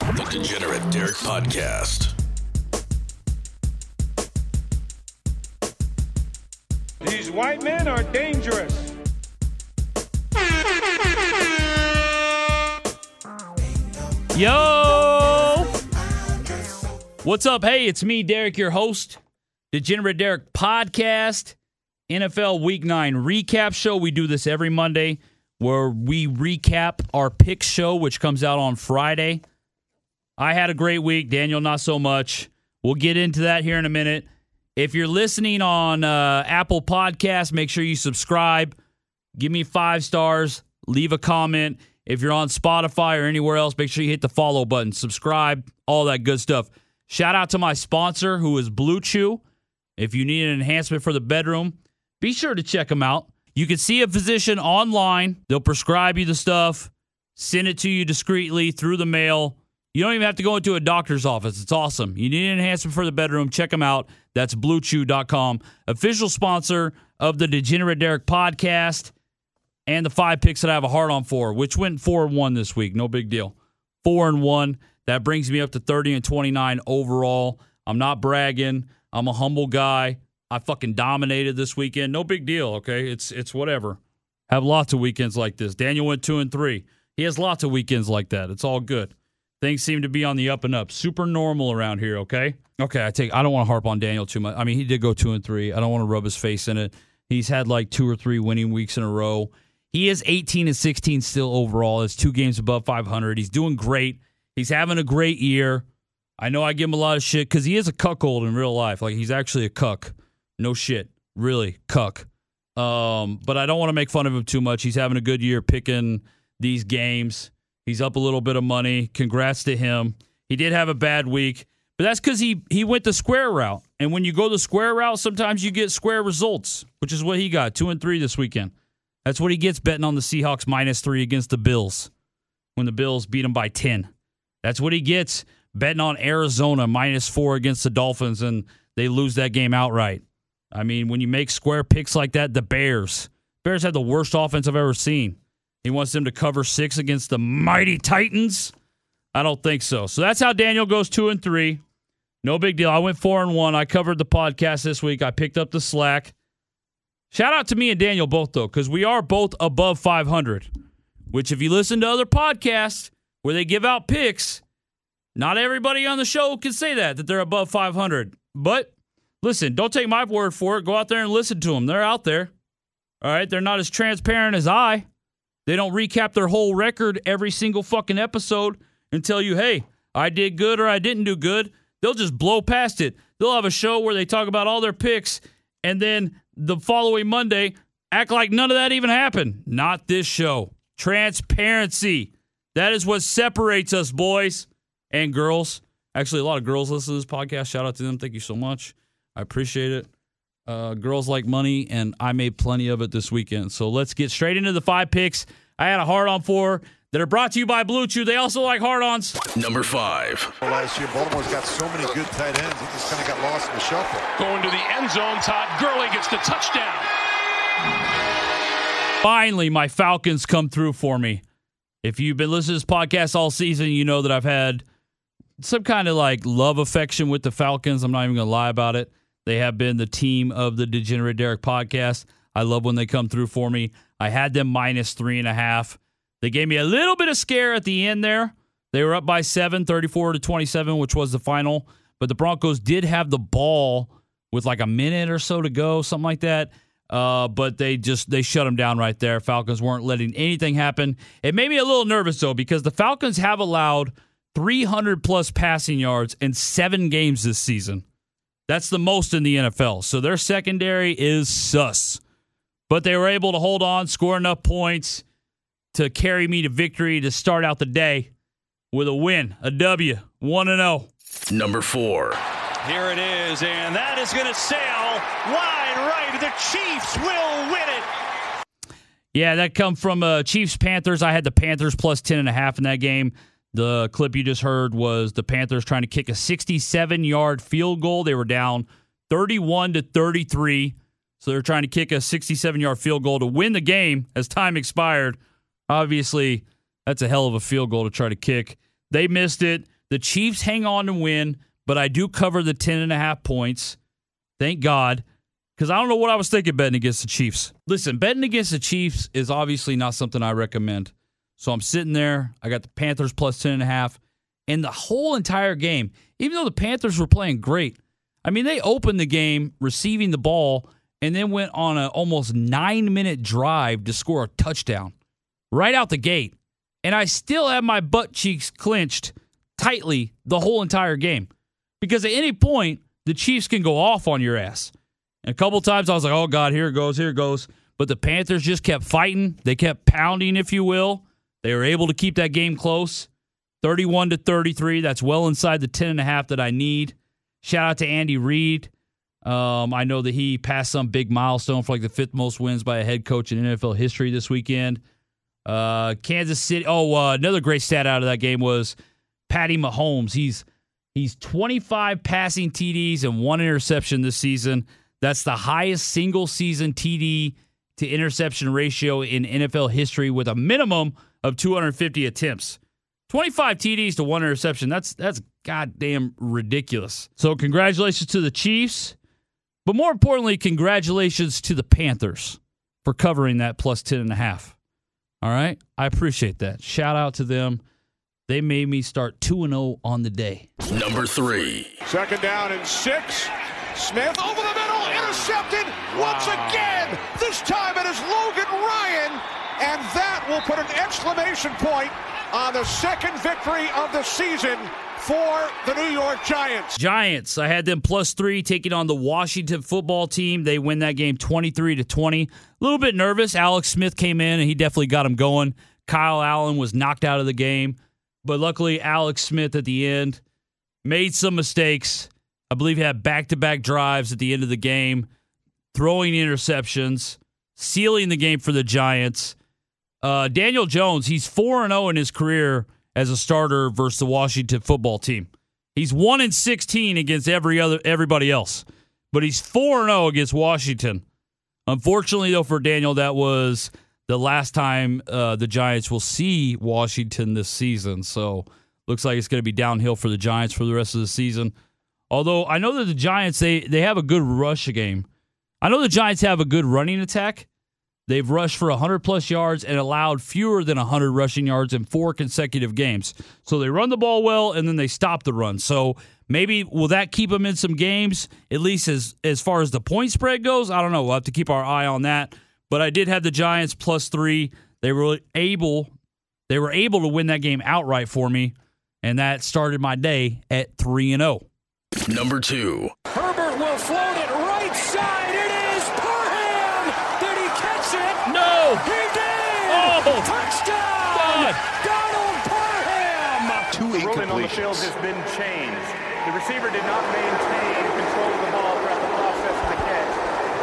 The Degenerate Derek Podcast. These white men are dangerous. Yo! What's up? Hey, it's me, Derek, your host. Degenerate Derek Podcast, NFL Week 9 recap show. We do this every Monday where we recap our pick show, which comes out on Friday. I had a great week. Daniel, not so much. We'll get into that here in a minute. If you're listening on uh, Apple Podcasts, make sure you subscribe. Give me five stars. Leave a comment. If you're on Spotify or anywhere else, make sure you hit the follow button, subscribe, all that good stuff. Shout out to my sponsor, who is Blue Chew. If you need an enhancement for the bedroom, be sure to check them out. You can see a physician online. They'll prescribe you the stuff, send it to you discreetly through the mail. You don't even have to go into a doctor's office. It's awesome. You need an enhancement for the bedroom. Check them out. That's bluechew.com. Official sponsor of the Degenerate Derek podcast and the five picks that I have a heart on for, which went four and one this week. No big deal. Four and one. That brings me up to 30 and 29 overall. I'm not bragging. I'm a humble guy. I fucking dominated this weekend. No big deal, okay? It's it's whatever. Have lots of weekends like this. Daniel went two and three. He has lots of weekends like that. It's all good. Things seem to be on the up and up. Super normal around here, okay? Okay, I take I don't want to harp on Daniel too much. I mean, he did go two and three. I don't want to rub his face in it. He's had like two or three winning weeks in a row. He is 18 and 16 still overall. It's two games above 500. He's doing great. He's having a great year. I know I give him a lot of shit because he is a cuckold in real life. Like he's actually a cuck. No shit. Really, cuck. Um, but I don't want to make fun of him too much. He's having a good year picking these games. He's up a little bit of money. Congrats to him. He did have a bad week, but that's because he he went the square route. And when you go the square route, sometimes you get square results, which is what he got. Two and three this weekend. That's what he gets betting on the Seahawks minus three against the Bills when the Bills beat him by 10. That's what he gets betting on Arizona minus four against the Dolphins and they lose that game outright. I mean, when you make square picks like that, the Bears, Bears had the worst offense I've ever seen. He wants them to cover six against the mighty Titans. I don't think so. So that's how Daniel goes two and three. No big deal. I went four and one. I covered the podcast this week. I picked up the slack. Shout out to me and Daniel both though, because we are both above 500. Which, if you listen to other podcasts where they give out picks, not everybody on the show can say that that they're above 500. But listen, don't take my word for it. Go out there and listen to them. They're out there. All right, they're not as transparent as I. They don't recap their whole record every single fucking episode and tell you, hey, I did good or I didn't do good. They'll just blow past it. They'll have a show where they talk about all their picks and then the following Monday act like none of that even happened. Not this show. Transparency. That is what separates us, boys and girls. Actually, a lot of girls listen to this podcast. Shout out to them. Thank you so much. I appreciate it. Uh, girls like money, and I made plenty of it this weekend. So let's get straight into the five picks. I had a hard on four that are brought to you by Blue Chew. They also like hard ons. Number five. Last year, Baltimore's got so many good tight ends. He just kind of got lost in the shuffle. Going to the end zone, Todd Gurley gets the touchdown. Finally, my Falcons come through for me. If you've been listening to this podcast all season, you know that I've had some kind of like love affection with the Falcons. I'm not even going to lie about it. They have been the team of the Degenerate Derek podcast. I love when they come through for me. I had them minus three and a half. They gave me a little bit of scare at the end there. They were up by seven, 34 to 27, which was the final. But the Broncos did have the ball with like a minute or so to go, something like that. Uh, but they just they shut them down right there. Falcons weren't letting anything happen. It made me a little nervous though because the Falcons have allowed 300 plus passing yards in seven games this season. That's the most in the NFL. So their secondary is sus. But they were able to hold on, score enough points to carry me to victory to start out the day with a win, a W, 1 0. Number four. Here it is, and that is going to sail wide right. The Chiefs will win it. Yeah, that come from uh, Chiefs Panthers. I had the Panthers plus 10 and a half in that game. The clip you just heard was the Panthers trying to kick a 67 yard field goal. They were down 31 to 33. So they're trying to kick a 67 yard field goal to win the game as time expired. Obviously, that's a hell of a field goal to try to kick. They missed it. The Chiefs hang on to win, but I do cover the 10 and a half points. Thank God. Because I don't know what I was thinking betting against the Chiefs. Listen, betting against the Chiefs is obviously not something I recommend. So I'm sitting there. I got the Panthers plus 10 and a half. And the whole entire game, even though the Panthers were playing great, I mean, they opened the game receiving the ball and then went on an almost nine minute drive to score a touchdown right out the gate. And I still have my butt cheeks clenched tightly the whole entire game because at any point, the Chiefs can go off on your ass. And a couple times I was like, oh, God, here it goes, here it goes. But the Panthers just kept fighting. They kept pounding, if you will. They were able to keep that game close 31 to 33. That's well inside the 10 and a half that I need. Shout out to Andy Reid. Um, I know that he passed some big milestone for like the fifth most wins by a head coach in NFL history this weekend. Uh, Kansas City. Oh, uh, another great stat out of that game was Patty Mahomes. He's he's 25 passing TDs and one interception this season. That's the highest single season TD to interception ratio in NFL history with a minimum of 250 attempts. 25 TDs to one interception. That's that's goddamn ridiculous. So congratulations to the Chiefs, but more importantly, congratulations to the Panthers for covering that plus 10 and a half. All right? I appreciate that. Shout out to them. They made me start 2 and 0 on the day. Number three. Second down and six. Smith over the intercepted once again. This time it is Logan Ryan, and that will put an exclamation point on the second victory of the season for the New York Giants. Giants, I had them plus three taking on the Washington football team. They win that game 23 to 20. A little bit nervous. Alex Smith came in and he definitely got him going. Kyle Allen was knocked out of the game, but luckily Alex Smith at the end made some mistakes. I believe he had back to back drives at the end of the game, throwing interceptions, sealing the game for the Giants. Uh, Daniel Jones, he's 4 0 in his career as a starter versus the Washington football team. He's 1 in 16 against every other everybody else, but he's 4 0 against Washington. Unfortunately, though, for Daniel, that was the last time uh, the Giants will see Washington this season. So looks like it's going to be downhill for the Giants for the rest of the season. Although I know that the Giants they they have a good rush game. I know the Giants have a good running attack. They've rushed for 100 plus yards and allowed fewer than 100 rushing yards in four consecutive games. So they run the ball well and then they stop the run. So maybe will that keep them in some games at least as as far as the point spread goes? I don't know. We'll have to keep our eye on that. But I did have the Giants plus 3. They were able they were able to win that game outright for me and that started my day at 3 and 0. Number two. Herbert will float it right side. It is Parham. Did he catch it? No. He did. Oh. Touchdown. God. Donald Parham. Two The ruling on the field has been changed. The receiver did not maintain control of the ball throughout the process of the catch.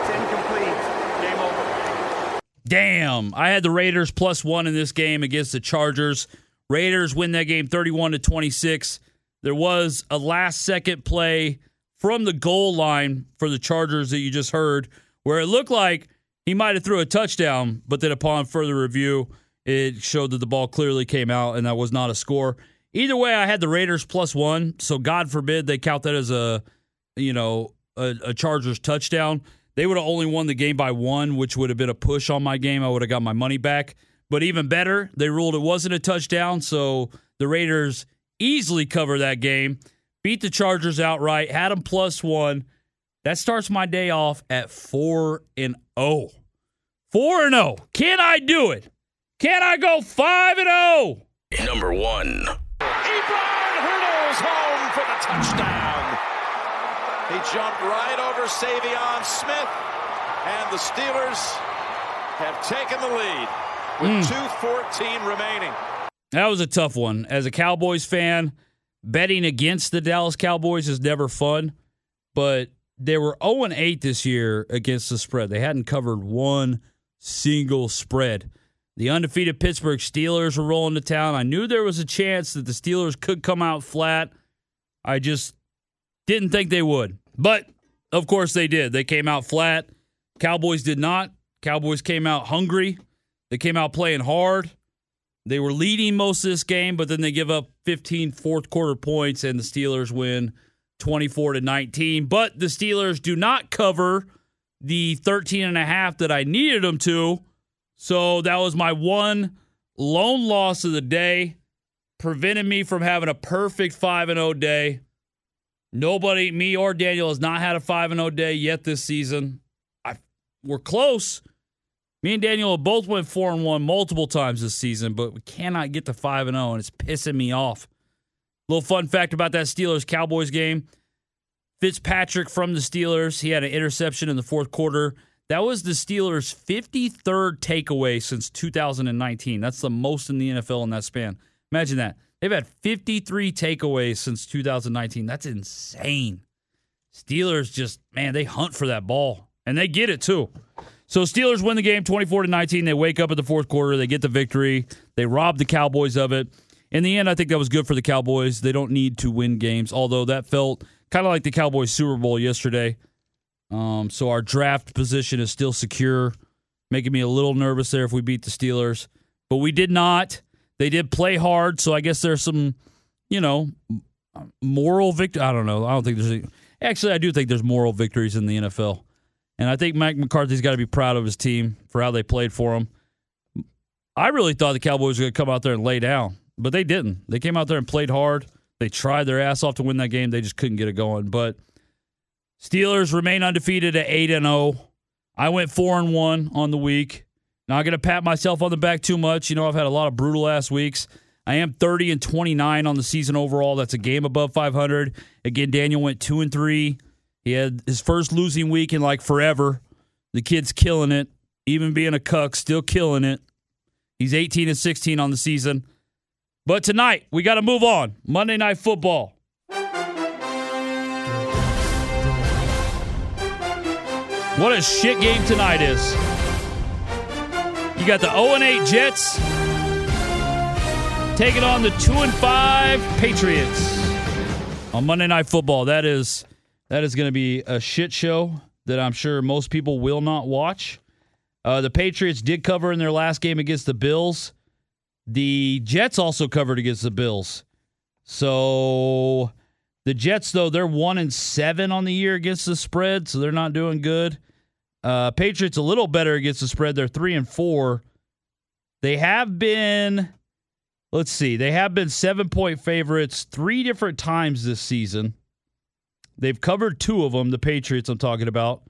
It's incomplete. Game over. Damn. I had the Raiders plus one in this game against the Chargers. Raiders win that game 31 to 26. There was a last second play from the goal line for the Chargers that you just heard where it looked like he might have threw a touchdown, but then upon further review, it showed that the ball clearly came out and that was not a score. Either way, I had the Raiders plus one, so God forbid they count that as a, you know, a, a Chargers touchdown. They would have only won the game by one, which would have been a push on my game. I would have got my money back. But even better, they ruled it wasn't a touchdown, so the Raiders easily cover that game, beat the Chargers outright, had them plus one. That starts my day off at four and zero. Four and zero. Can I do it? Can I go five and oh? zero? Number one. Ebron hurdles home for the touchdown. He jumped right over Saivion Smith, and the Steelers have taken the lead with hmm. 2.14 remaining. That was a tough one. As a Cowboys fan, betting against the Dallas Cowboys is never fun, but they were 0 8 this year against the spread. They hadn't covered one single spread. The undefeated Pittsburgh Steelers were rolling to town. I knew there was a chance that the Steelers could come out flat. I just didn't think they would. But of course they did. They came out flat. Cowboys did not. Cowboys came out hungry. They came out playing hard. They were leading most of this game, but then they give up 15 fourth quarter points and the Steelers win 24 to 19. But the Steelers do not cover the 13 and a half that I needed them to. So that was my one lone loss of the day, prevented me from having a perfect 5 and 0 day. Nobody, me or Daniel, has not had a 5 and 0 day yet this season. I, we're close. Me and Daniel both went 4 and 1 multiple times this season, but we cannot get to 5 and 0 and it's pissing me off. Little fun fact about that Steelers Cowboys game. Fitzpatrick from the Steelers, he had an interception in the fourth quarter. That was the Steelers' 53rd takeaway since 2019. That's the most in the NFL in that span. Imagine that. They've had 53 takeaways since 2019. That's insane. Steelers just, man, they hunt for that ball and they get it too. So Steelers win the game 24 to 19. They wake up at the fourth quarter, they get the victory. They rob the Cowboys of it. In the end, I think that was good for the Cowboys. They don't need to win games, although that felt kind of like the Cowboys Super Bowl yesterday. Um, so our draft position is still secure, making me a little nervous there if we beat the Steelers. But we did not. They did play hard, so I guess there's some, you know, moral victory. I don't know. I don't think there's. A, actually, I do think there's moral victories in the NFL, and I think Mike McCarthy's got to be proud of his team for how they played for him. I really thought the Cowboys were going to come out there and lay down, but they didn't. They came out there and played hard. They tried their ass off to win that game. They just couldn't get it going. But Steelers remain undefeated at 8 and 0. I went 4 and 1 on the week. Not going to pat myself on the back too much. You know, I've had a lot of brutal ass weeks. I am 30 and 29 on the season overall. That's a game above 500. Again, Daniel went 2 and 3. He had his first losing week in like forever. The kid's killing it. Even being a cuck, still killing it. He's 18 and 16 on the season. But tonight, we got to move on. Monday Night Football. What a shit game tonight is. You got the 0 and 8 Jets taking on the 2 and 5 Patriots on Monday Night Football. That is that is going to be a shit show that I'm sure most people will not watch. Uh, the Patriots did cover in their last game against the Bills. The Jets also covered against the Bills. So the Jets, though, they're one and seven on the year against the spread, so they're not doing good. Uh, Patriots a little better against the spread. They're three and four. They have been, let's see, they have been seven point favorites three different times this season. They've covered two of them, the Patriots I'm talking about.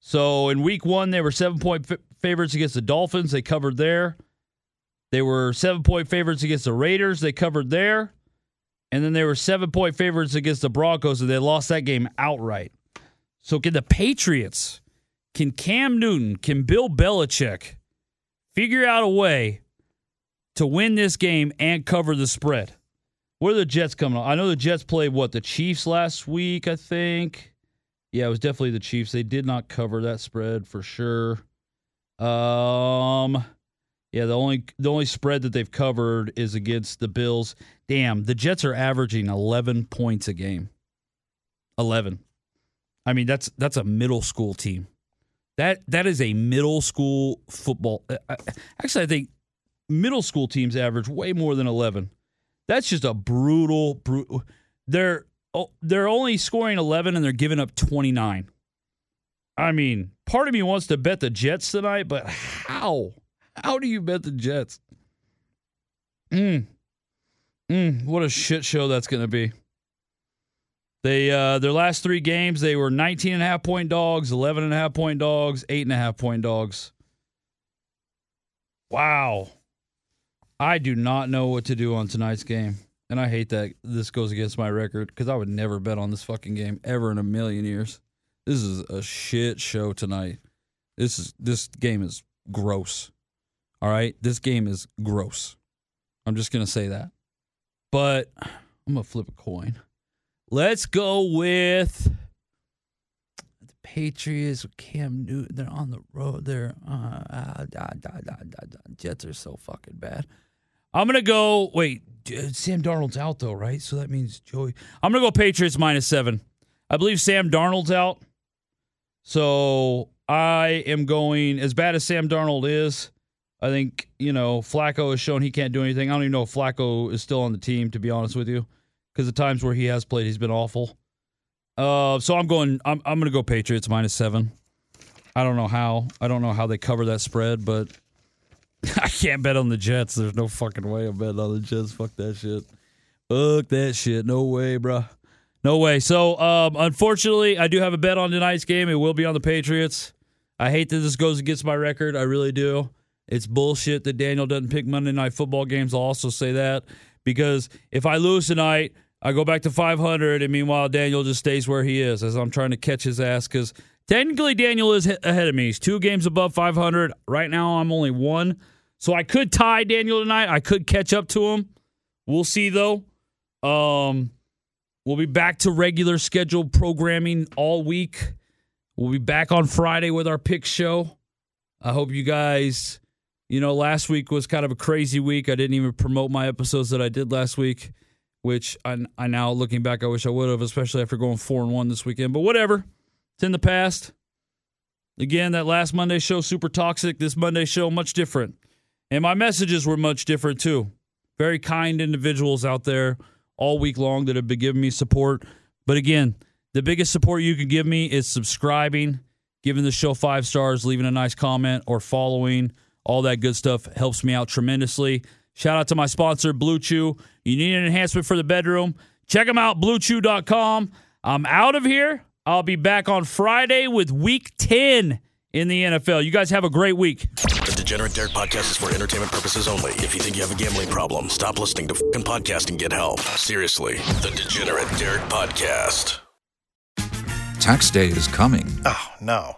So in week one, they were seven point f- favorites against the Dolphins. They covered there. They were seven point favorites against the Raiders. They covered there. And then they were seven point favorites against the Broncos, and they lost that game outright. So, can the Patriots, can Cam Newton, can Bill Belichick figure out a way to win this game and cover the spread? Where are the Jets coming on? I know the Jets played what, the Chiefs last week, I think. Yeah, it was definitely the Chiefs. They did not cover that spread for sure. Um, yeah, the only the only spread that they've covered is against the Bills. Damn, the Jets are averaging 11 points a game. 11. I mean, that's that's a middle school team. That that is a middle school football. uh, Actually, I think middle school teams average way more than 11. That's just a brutal brutal. They're oh, they're only scoring 11 and they're giving up 29. I mean, part of me wants to bet the Jets tonight, but how? How do you bet the Jets? Mm. Mm, what a shit show that's going to be. They uh, their last three games they were 19 and a half point dogs, 11 and a half point dogs, eight and a half point dogs. Wow. I do not know what to do on tonight's game. And I hate that this goes against my record because I would never bet on this fucking game ever in a million years. This is a shit show tonight. This is this game is gross. All right, this game is gross. I'm just gonna say that. But I'm gonna flip a coin. Let's go with the Patriots. with Cam Newton. They're on the road. They're uh, da, da, da, da. Jets are so fucking bad. I'm gonna go. Wait, Sam Darnold's out though, right? So that means Joey. I'm gonna go Patriots minus seven. I believe Sam Darnold's out. So I am going as bad as Sam Darnold is. I think you know Flacco has shown he can't do anything. I don't even know if Flacco is still on the team, to be honest with you, because the times where he has played, he's been awful. Uh, so I'm going. I'm I'm to go Patriots minus seven. I don't know how. I don't know how they cover that spread, but I can't bet on the Jets. There's no fucking way I'm betting on the Jets. Fuck that shit. Fuck that shit. No way, bruh. No way. So, um, unfortunately, I do have a bet on tonight's game. It will be on the Patriots. I hate that this goes against my record. I really do. It's bullshit that Daniel doesn't pick Monday night football games. I'll also say that because if I lose tonight, I go back to 500, and meanwhile, Daniel just stays where he is as I'm trying to catch his ass because technically Daniel is ahead of me. He's two games above 500. Right now, I'm only one. So I could tie Daniel tonight. I could catch up to him. We'll see, though. Um, we'll be back to regular scheduled programming all week. We'll be back on Friday with our pick show. I hope you guys, you know, last week was kind of a crazy week. I didn't even promote my episodes that I did last week, which I, I now looking back, I wish I would have, especially after going four and one this weekend. But whatever, it's in the past. Again, that last Monday show super toxic. This Monday show much different, and my messages were much different too. Very kind individuals out there all week long that have been giving me support. But again, the biggest support you can give me is subscribing, giving the show five stars, leaving a nice comment, or following. All that good stuff helps me out tremendously. Shout out to my sponsor, Blue Chew. You need an enhancement for the bedroom? Check them out, bluechew.com. I'm out of here. I'll be back on Friday with week 10 in the NFL. You guys have a great week. The Degenerate Derek podcast is for entertainment purposes only. If you think you have a gambling problem, stop listening to fucking podcast and get help. Seriously. The Degenerate Derek podcast. Tax day is coming. Oh, no.